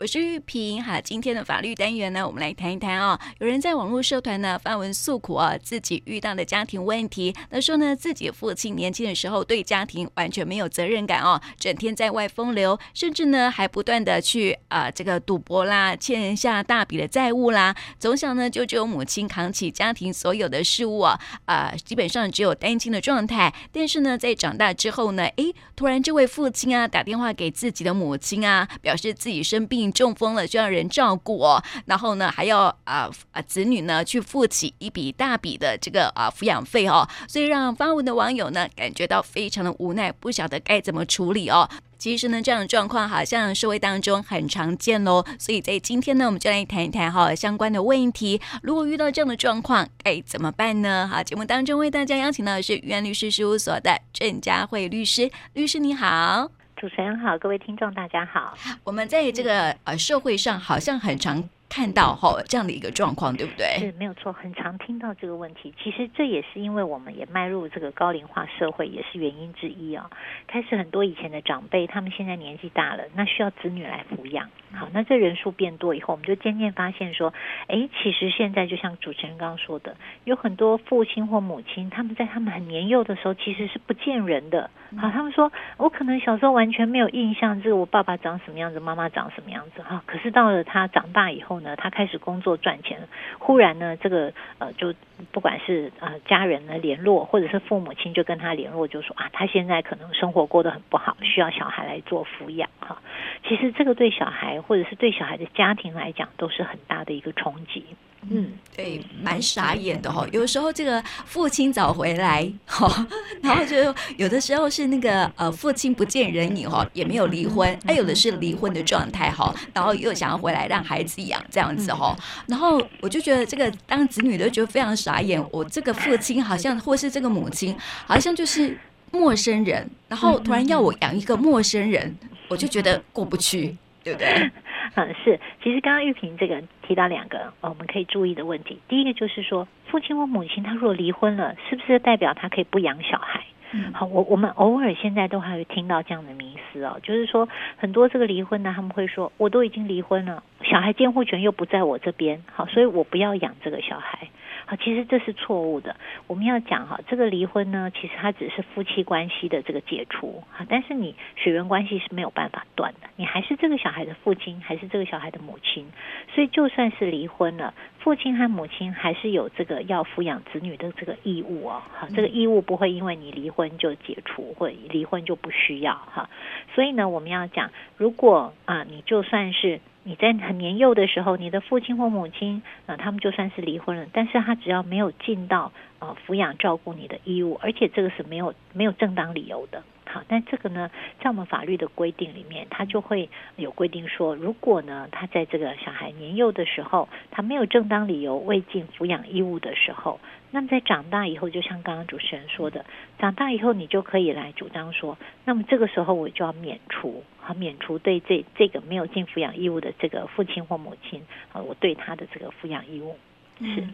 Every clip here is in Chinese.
我是玉萍哈，今天的法律单元呢，我们来谈一谈、哦。有人在网络社团呢发文诉苦啊，自己遇到的家庭问题。他说呢，自己父亲年轻的时候对家庭完全没有责任感哦，整天在外风流，甚至呢还不断的去啊、这个赌博啦，欠下大笔的债务啦。从小呢就只有母亲扛起家庭所有的事物啊，啊、基本上只有单亲的状态。但是呢，在长大之后呢，诶，突然这位父亲啊打电话给自己的母亲啊，表示自己生病。中风了，需要人照顾哦，然后呢，还要啊啊子女呢去付起一笔大笔的这个啊抚养费哦，所以让发文的网友呢感觉到非常的无奈，不晓得该怎么处理哦。其实呢，这样的状况好像社会当中很常见喽，所以在今天呢，我们就来谈一谈哈相关的问题。如果遇到这样的状况，该怎么办呢？好，节目当中为大家邀请到的是宇安律师事务所的郑佳慧律师，律师你好。主持人好，各位听众大家好。我们在这个呃社会上好像很常看到哈这样的一个状况，对不对？是没有错，很常听到这个问题。其实这也是因为我们也迈入这个高龄化社会，也是原因之一啊。开始很多以前的长辈，他们现在年纪大了，那需要子女来抚养。好，那这人数变多以后，我们就渐渐发现说，哎，其实现在就像主持人刚刚说的，有很多父亲或母亲，他们在他们很年幼的时候，其实是不见人的。好，他们说我可能小时候完全没有印象，这个我爸爸长什么样子，妈妈长什么样子。哈，可是到了他长大以后呢，他开始工作赚钱，忽然呢，这个呃，就不管是呃家人呢联络，或者是父母亲就跟他联络，就说啊，他现在可能生活过得很不好，需要小孩来做抚养。哈，其实这个对小孩。或者是对小孩的家庭来讲，都是很大的一个冲击。嗯，对，蛮傻眼的哈。有时候这个父亲早回来哈，然后就有的时候是那个呃父亲不见人影哈，也没有离婚，哎，有的是离婚的状态哈，然后又想要回来让孩子养这样子哈。然后我就觉得这个当子女的觉得非常傻眼，我这个父亲好像或是这个母亲好像就是陌生人，然后突然要我养一个陌生人，我就觉得过不去。对不对？嗯，是。其实刚刚玉萍这个提到两个我们可以注意的问题。第一个就是说，父亲或母亲他如果离婚了，是不是代表他可以不养小孩？嗯、好，我我们偶尔现在都还会听到这样的迷思哦，就是说很多这个离婚呢，他们会说，我都已经离婚了，小孩监护权又不在我这边，好，所以我不要养这个小孩。好，其实这是错误的。我们要讲哈，这个离婚呢，其实它只是夫妻关系的这个解除哈，但是你血缘关系是没有办法断的，你还是这个小孩的父亲，还是这个小孩的母亲。所以就算是离婚了，父亲和母亲还是有这个要抚养子女的这个义务哦。哈，这个义务不会因为你离婚就解除，或离婚就不需要哈。所以呢，我们要讲，如果啊，你就算是。你在很年幼的时候，你的父亲或母亲啊，他们就算是离婚了，但是他只要没有尽到啊抚养照顾你的义务，而且这个是没有没有正当理由的。好，但这个呢，在我们法律的规定里面，他就会有规定说，如果呢，他在这个小孩年幼的时候，他没有正当理由未尽抚养义务的时候，那么在长大以后，就像刚刚主持人说的，长大以后你就可以来主张说，那么这个时候我就要免除，好，免除对这这个没有尽抚养义务的这个父亲或母亲，啊，我对他的这个抚养义务。是。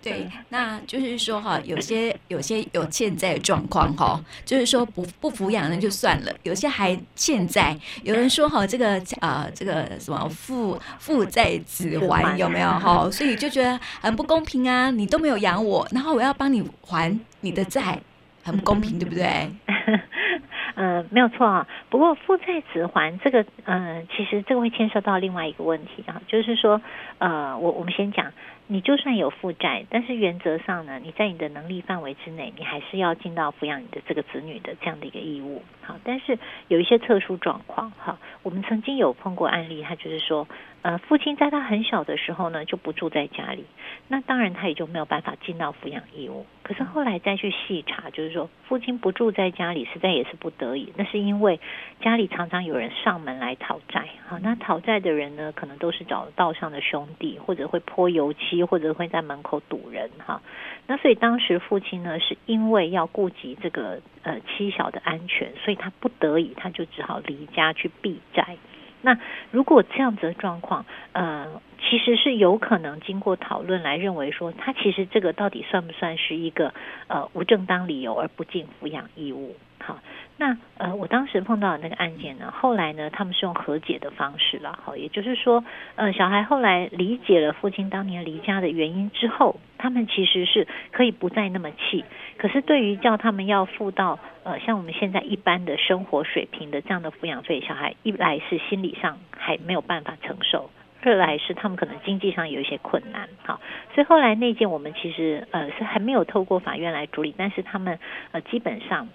对，那就是说哈，有些有些有欠债的状况哈，就是说不不抚养那就算了，有些还欠债。有人说哈，这个啊、呃，这个什么父父债子还有没有哈？所以就觉得很不公平啊，你都没有养我，然后我要帮你还你的债，很不公平，对不对？嗯、呃，没有错啊。不过父债子还这个，嗯、其实这个会牵涉到另外一个问题啊，就是说，呃，我我们先讲。你就算有负债，但是原则上呢，你在你的能力范围之内，你还是要尽到抚养你的这个子女的这样的一个义务。好，但是有一些特殊状况，哈，我们曾经有碰过案例，他就是说，呃，父亲在他很小的时候呢，就不住在家里，那当然他也就没有办法尽到抚养义务。可是后来再去细查，就是说，父亲不住在家里，实在也是不得已，那是因为家里常常有人上门来讨债，好，那讨债的人呢，可能都是找道上的兄弟，或者会泼油漆。或者会在门口堵人哈，那所以当时父亲呢，是因为要顾及这个呃妻小的安全，所以他不得已，他就只好离家去避债。那如果这样子的状况，呃，其实是有可能经过讨论来认为说，他其实这个到底算不算是一个呃无正当理由而不尽抚养义务？好，那呃，我当时碰到的那个案件呢，后来呢，他们是用和解的方式了，好，也就是说，呃，小孩后来理解了父亲当年离家的原因之后，他们其实是可以不再那么气。可是对于叫他们要付到呃像我们现在一般的生活水平的这样的抚养费，小孩一来是心理上还没有办法承受，二来是他们可能经济上有一些困难，好，所以后来那件我们其实呃是还没有透过法院来处理，但是他们呃基本上。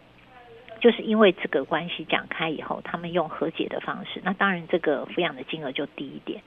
就是因为这个关系讲开以后，他们用和解的方式，那当然这个抚养的金额就低一点。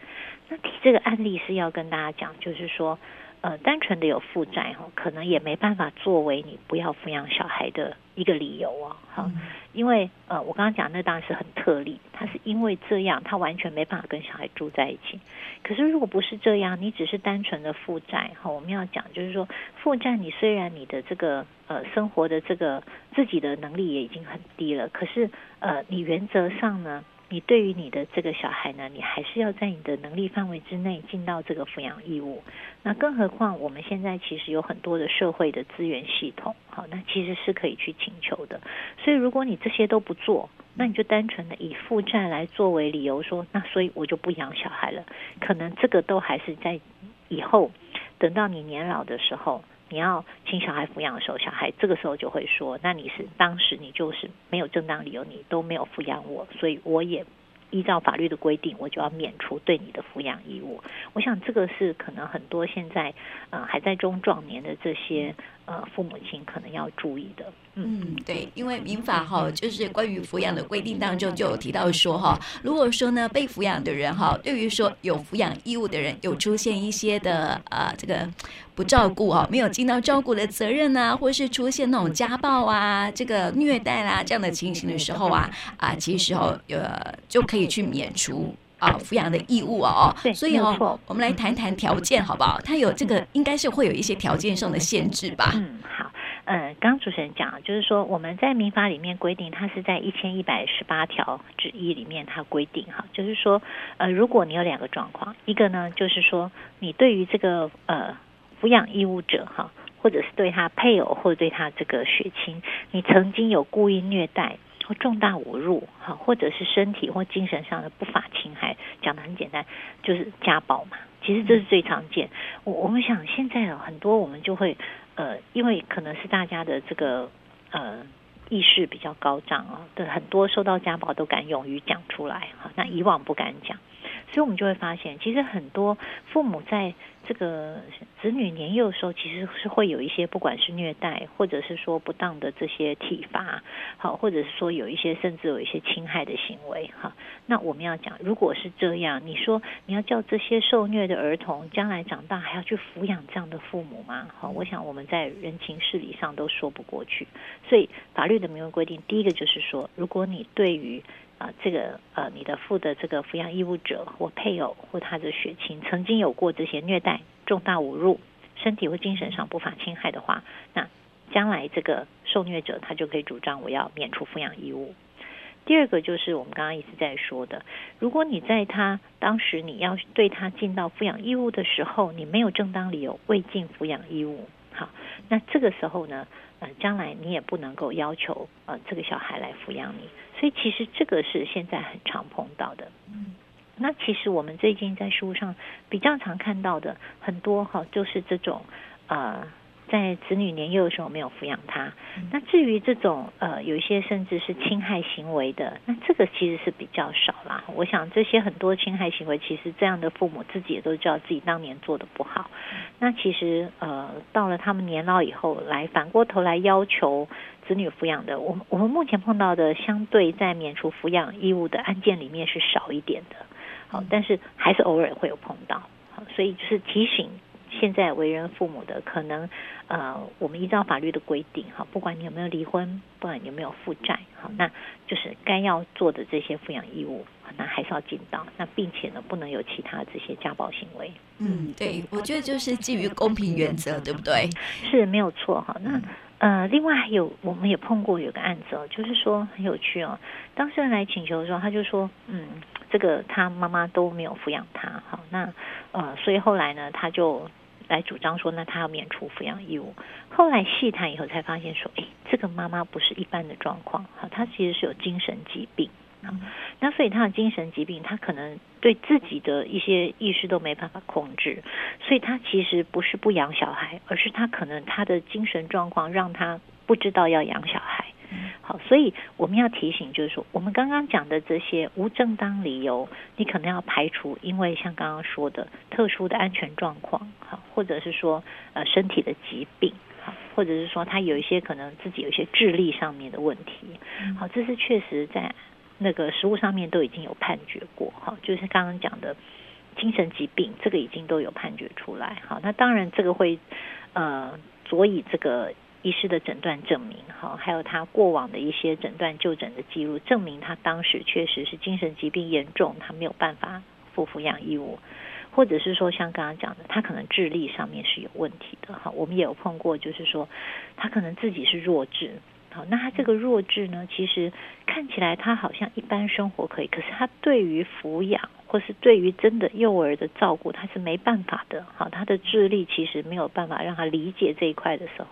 那提这个案例是要跟大家讲，就是说。呃，单纯的有负债哈，可能也没办法作为你不要抚养小孩的一个理由哦。哈，嗯、因为呃，我刚刚讲那当然是很特例，他是因为这样，他完全没办法跟小孩住在一起。可是如果不是这样，你只是单纯的负债哈，我们要讲就是说，负债你虽然你的这个呃生活的这个自己的能力也已经很低了，可是呃，你原则上呢？你对于你的这个小孩呢，你还是要在你的能力范围之内尽到这个抚养义务。那更何况我们现在其实有很多的社会的资源系统，好，那其实是可以去请求的。所以如果你这些都不做，那你就单纯的以负债来作为理由说，那所以我就不养小孩了。可能这个都还是在以后等到你年老的时候。你要请小孩抚养的时候，小孩这个时候就会说：“那你是当时你就是没有正当理由，你都没有抚养我，所以我也依照法律的规定，我就要免除对你的抚养义务。”我想这个是可能很多现在呃还在中壮年的这些呃父母亲可能要注意的。嗯，对，因为民法哈，就是关于抚养的规定当中就有提到说哈，如果说呢被抚养的人哈，对于说有抚养义务的人有出现一些的呃这个不照顾哈，没有尽到照顾的责任啊，或是出现那种家暴啊、这个虐待啦、啊、这样的情形的时候啊啊，其实哦呃就可以去免除啊抚养的义务哦。对，所以哦，我们来谈谈条件好不好？它有这个应该是会有一些条件上的限制吧？嗯，好。嗯，刚主持人讲，就是说我们在民法里面规定，它是在一千一百十八条之一里面，它规定哈，就是说，呃，如果你有两个状况，一个呢，就是说你对于这个呃抚养义务者哈，或者是对他配偶或者对他这个血亲，你曾经有故意虐待或重大侮辱哈，或者是身体或精神上的不法侵害，讲得很简单，就是家暴嘛。其实这是最常见。我我们想现在很多我们就会。呃，因为可能是大家的这个呃意识比较高涨啊，对很多受到家暴都敢勇于讲出来哈，那以往不敢讲。所以，我们就会发现，其实很多父母在这个子女年幼的时候，其实是会有一些，不管是虐待，或者是说不当的这些体罚，好，或者是说有一些甚至有一些侵害的行为，哈。那我们要讲，如果是这样，你说你要叫这些受虐的儿童将来长大还要去抚养这样的父母吗？好，我想我们在人情事理上都说不过去。所以，法律的明文规定，第一个就是说，如果你对于啊，这个呃，你的负的这个抚养义务者或配偶或他的血亲曾经有过这些虐待、重大侮辱、身体或精神上不法侵害的话，那将来这个受虐者他就可以主张我要免除抚养义务。第二个就是我们刚刚一直在说的，如果你在他当时你要对他尽到抚养义务的时候，你没有正当理由未尽抚养义务，好，那这个时候呢，呃，将来你也不能够要求呃这个小孩来抚养你。所以其实这个是现在很常碰到的。嗯，那其实我们最近在书上比较常看到的很多哈，就是这种呃。在子女年幼的时候没有抚养他，那至于这种呃有一些甚至是侵害行为的，那这个其实是比较少啦。我想这些很多侵害行为，其实这样的父母自己也都知道自己当年做的不好。那其实呃到了他们年老以后，来反过头来要求子女抚养的，我们我们目前碰到的相对在免除抚养义务的案件里面是少一点的。好，但是还是偶尔会有碰到。好，所以就是提醒。现在为人父母的，可能呃，我们依照法律的规定，哈，不管你有没有离婚，不管你有没有负债，好，那就是该要做的这些抚养义务，那还是要尽到。那并且呢，不能有其他这些家暴行为。嗯，对，我觉得就是基于公平原则，对不对？是没有错哈。那呃，另外还有，我们也碰过有个案子，就是说很有趣哦。当事人来请求的时候，他就说，嗯，这个他妈妈都没有抚养他，好，那呃，所以后来呢，他就。来主张说，那他要免除抚养义务。后来细谈以后才发现说，哎，这个妈妈不是一般的状况，哈，她其实是有精神疾病。嗯、那所以他的精神疾病，他可能对自己的一些意识都没办法控制，所以他其实不是不养小孩，而是他可能他的精神状况让他不知道要养小孩。好，所以我们要提醒，就是说，我们刚刚讲的这些无正当理由，你可能要排除，因为像刚刚说的特殊的安全状况，好，或者是说呃身体的疾病，好，或者是说他有一些可能自己有一些智力上面的问题，好，这是确实在。那个食物上面都已经有判决过，哈，就是刚刚讲的精神疾病，这个已经都有判决出来，好，那当然这个会呃，佐以这个医师的诊断证明，哈，还有他过往的一些诊断就诊的记录，证明他当时确实是精神疾病严重，他没有办法负抚养义务，或者是说像刚刚讲的，他可能智力上面是有问题的，哈，我们也有碰过，就是说他可能自己是弱智。好，那他这个弱智呢？其实看起来他好像一般生活可以，可是他对于抚养或是对于真的幼儿的照顾，他是没办法的。好，他的智力其实没有办法让他理解这一块的时候，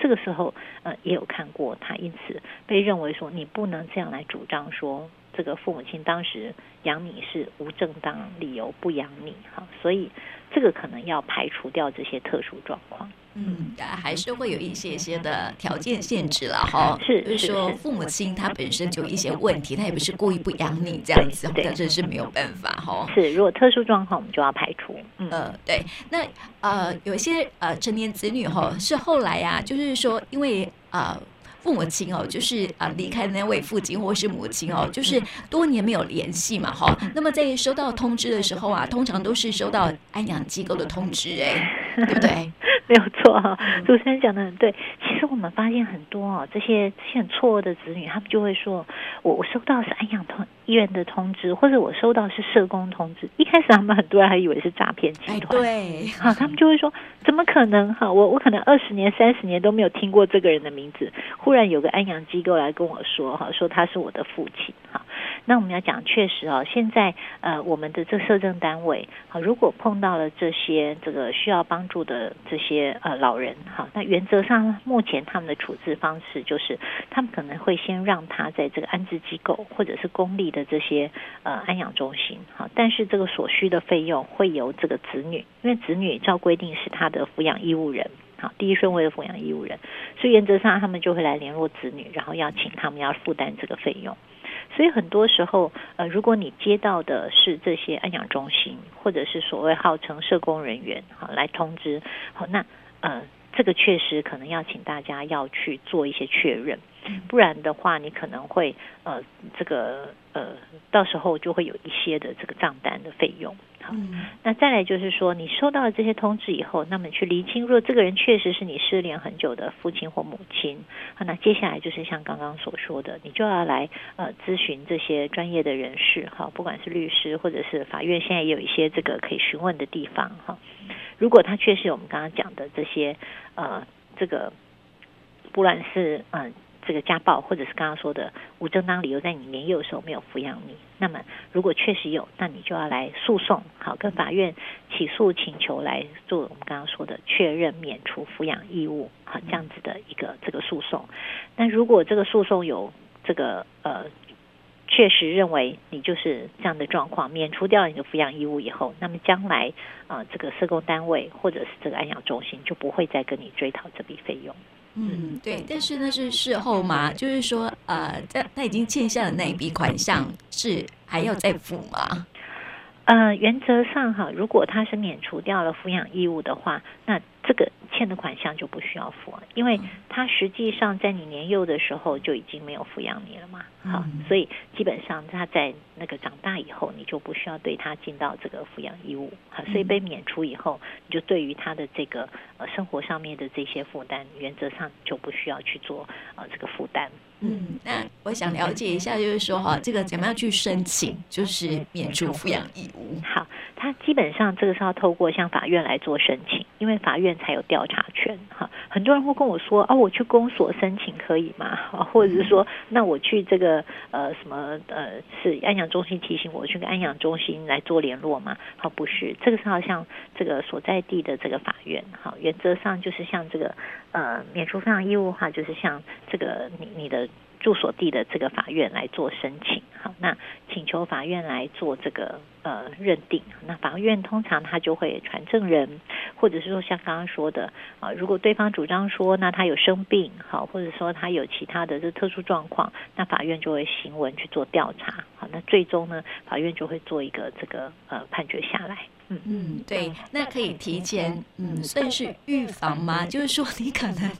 这个时候呃也有看过他，因此被认为说你不能这样来主张说这个父母亲当时养你是无正当理由不养你。哈，所以这个可能要排除掉这些特殊状况。嗯，还是会有一些些的条件限制了哈。是，就是说父母亲他本身就有一些问题，他也不是故意不养你这样子，但这是没有办法哈。是，如果特殊状况，我们就要排除。嗯，呃、对。那呃，有一些呃成年子女哈，是后来呀、啊，就是说因为啊。呃父母亲哦，就是啊离开的那位父亲或是母亲哦，就是多年没有联系嘛哈。那么在收到通知的时候啊，通常都是收到安养机构的通知哎，对不对？没有错哈，主持人讲的很对。其实我们发现很多哦，这些这些很错愕的子女，他们就会说，我我收到是安养通医院的通知，或者我收到是社工通知。一开始他们很多人还以为是诈骗集团，对，好，他们就会说，怎么可能哈？我我可能二十年、三十年都没有听过这个人的名字，忽然有个安养机构来跟我说哈，说他是我的父亲哈。那我们要讲，确实哦，现在呃，我们的这社政单位好，如果碰到了这些这个需要帮助的这些呃老人好，那原则上目前他们的处置方式就是，他们可能会先让他在这个安置机构或者是公立的这些呃安养中心好，但是这个所需的费用会由这个子女，因为子女照规定是他的抚养义务人好，第一顺位的抚养义务人，所以原则上他们就会来联络子女，然后要请他们要负担这个费用。所以很多时候，呃，如果你接到的是这些安养中心，或者是所谓号称社工人员，好来通知，好，那呃，这个确实可能要请大家要去做一些确认，不然的话，你可能会呃，这个呃，到时候就会有一些的这个账单的费用。嗯，那再来就是说，你收到了这些通知以后，那么去厘清，若这个人确实是你失联很久的父亲或母亲，那接下来就是像刚刚所说的，你就要来呃咨询这些专业的人士，哈，不管是律师或者是法院，现在也有一些这个可以询问的地方，哈。如果他确实有我们刚刚讲的这些呃，这个不然是嗯。呃这个家暴，或者是刚刚说的无正当理由，在你年幼的时候没有抚养你，那么如果确实有，那你就要来诉讼，好，跟法院起诉请求来做我们刚刚说的确认免除抚养义务，好，这样子的一个这个诉讼。那如果这个诉讼有这个呃，确实认为你就是这样的状况，免除掉你的抚养义务以后，那么将来啊、这个社工单位或者是这个安养中心就不会再跟你追讨这笔费用。嗯，对，但是那是事后嘛，就是说，呃，他他已经欠下的那一笔款项是还要再付吗？呃，原则上哈，如果他是免除掉了抚养义务的话，那这个。欠的款项就不需要付，因为他实际上在你年幼的时候就已经没有抚养你了嘛，好，所以基本上他在那个长大以后，你就不需要对他尽到这个抚养义务，哈，所以被免除以后，你就对于他的这个呃生活上面的这些负担，原则上就不需要去做呃这个负担。嗯，那我想了解一下，就是说哈，这个怎么样去申请，就是免除抚养义务？好，他基本上这个是要透过向法院来做申请，因为法院。才有调查权哈。很多人会跟我说啊，我去公所申请可以吗？或者是说，那我去这个呃什么呃是安养中心提醒我去跟安养中心来做联络嘛？好，不是，这个是好像这个所在地的这个法院好，原则上就是像这个呃免除抚养义务的话，就是像这个你你的。住所地的这个法院来做申请，好，那请求法院来做这个呃认定。那法院通常他就会传证人，或者是说像刚刚说的啊，如果对方主张说那他有生病，好，或者说他有其他的这特殊状况，那法院就会行文去做调查，好，那最终呢，法院就会做一个这个呃判决下来。嗯嗯，对，那可以提前嗯算是预防吗？就是说你可能。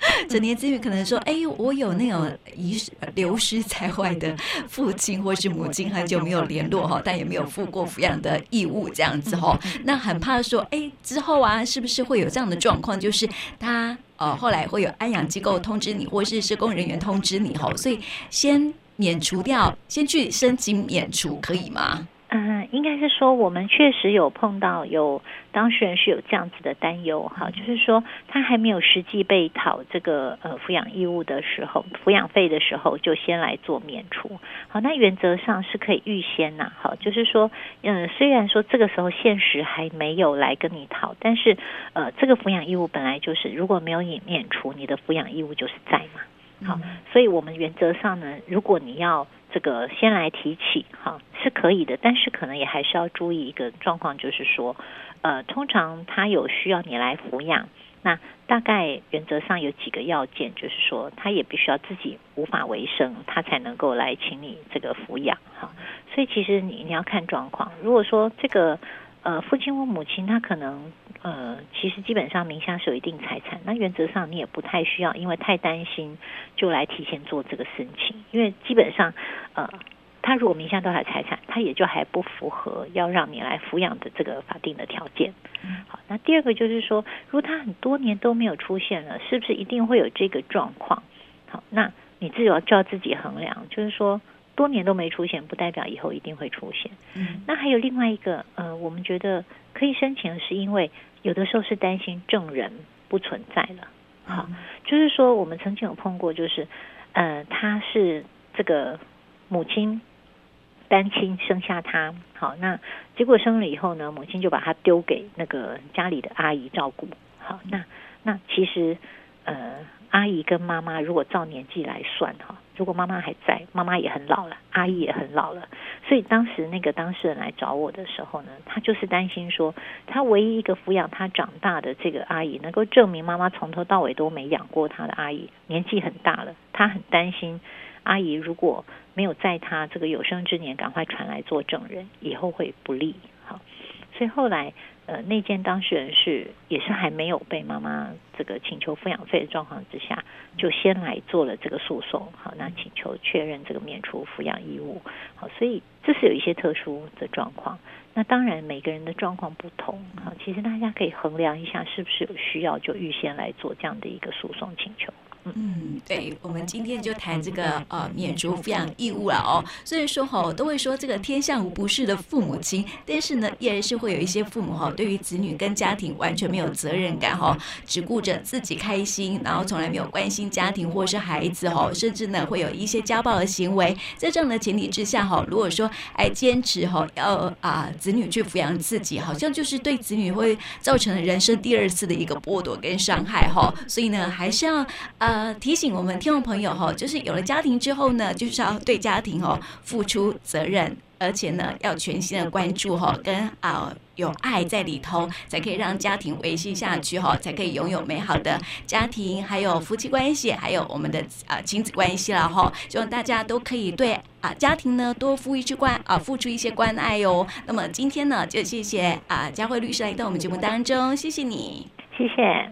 整年子女可能说：“哎，我有那种遗失流失在外的父亲或是母亲，很久没有联络哈，但也没有负过抚养的义务，这样子哈，那很怕说，哎，之后啊，是不是会有这样的状况？就是他呃后来会有安养机构通知你，或是社工人员通知你哈，所以先免除掉，先去申请免除，可以吗？”嗯，应该是说我们确实有碰到有当事人是有这样子的担忧哈，就是说他还没有实际被讨这个呃抚养义务的时候，抚养费的时候就先来做免除。好，那原则上是可以预先呐，好，就是说嗯，虽然说这个时候现实还没有来跟你讨，但是呃这个抚养义务本来就是如果没有你免除，你的抚养义务就是在嘛。好，所以我们原则上呢，如果你要。这个先来提起哈是可以的，但是可能也还是要注意一个状况，就是说，呃，通常他有需要你来抚养，那大概原则上有几个要件，就是说他也必须要自己无法为生，他才能够来请你这个抚养哈。所以其实你你要看状况，如果说这个。呃，父亲或母亲他可能呃，其实基本上名下是有一定财产，那原则上你也不太需要，因为太担心就来提前做这个申请，因为基本上呃，他如果名下都还有财产，他也就还不符合要让你来抚养的这个法定的条件。好，那第二个就是说，如果他很多年都没有出现了，是不是一定会有这个状况？好，那你自己要就要自己衡量，就是说。多年都没出现，不代表以后一定会出现。嗯，那还有另外一个，呃，我们觉得可以申请的是因为有的时候是担心证人不存在了。好，嗯，就是说我们曾经有碰过，就是呃，他是这个母亲单亲生下他，好，那结果生了以后呢，母亲就把他丢给那个家里的阿姨照顾。好，那那其实呃。阿姨跟妈妈如果照年纪来算哈，如果妈妈还在，妈妈也很老了，阿姨也很老了，所以当时那个当事人来找我的时候呢，他就是担心说，他唯一一个抚养他长大的这个阿姨，能够证明妈妈从头到尾都没养过他的阿姨，年纪很大了，他很担心阿姨如果没有在他这个有生之年赶快传来做证人，以后会不利。好，所以后来。呃，那件当事人是也是还没有被妈妈这个请求抚养费的状况之下，就先来做了这个诉讼，好，那请求确认这个免除抚养义务，好，所以这是有一些特殊的状况。那当然每个人的状况不同，好，其实大家可以衡量一下是不是有需要就预先来做这样的一个诉讼请求。嗯，对，我们今天就谈这个呃免除抚养义务了哦。虽然说哈，都会说这个天下无不是的父母亲，但是呢，依然是会有一些父母哈，对于子女跟家庭完全没有责任感哈，只顾着自己开心，然后从来没有关心家庭或是孩子哈，甚至呢会有一些家暴的行为。在这样的前提之下哈，如果说还坚持哈要啊子女去抚养自己，好像就是对子女会造成人生第二次的一个剥夺跟伤害哈。所以呢，还是要啊。呃，提醒我们听众朋友哈，就是有了家庭之后呢，就是要对家庭哦付出责任，而且呢要全心的关注哈，跟啊有爱在里头，才可以让家庭维系下去哈，才可以拥有美好的家庭，还有夫妻关系，还有我们的啊亲子关系了哈。希望大家都可以对啊家庭呢多付一些关啊付出一些关爱哟。那么今天呢，就谢谢啊佳慧律师来到我们节目当中，谢谢你，谢谢。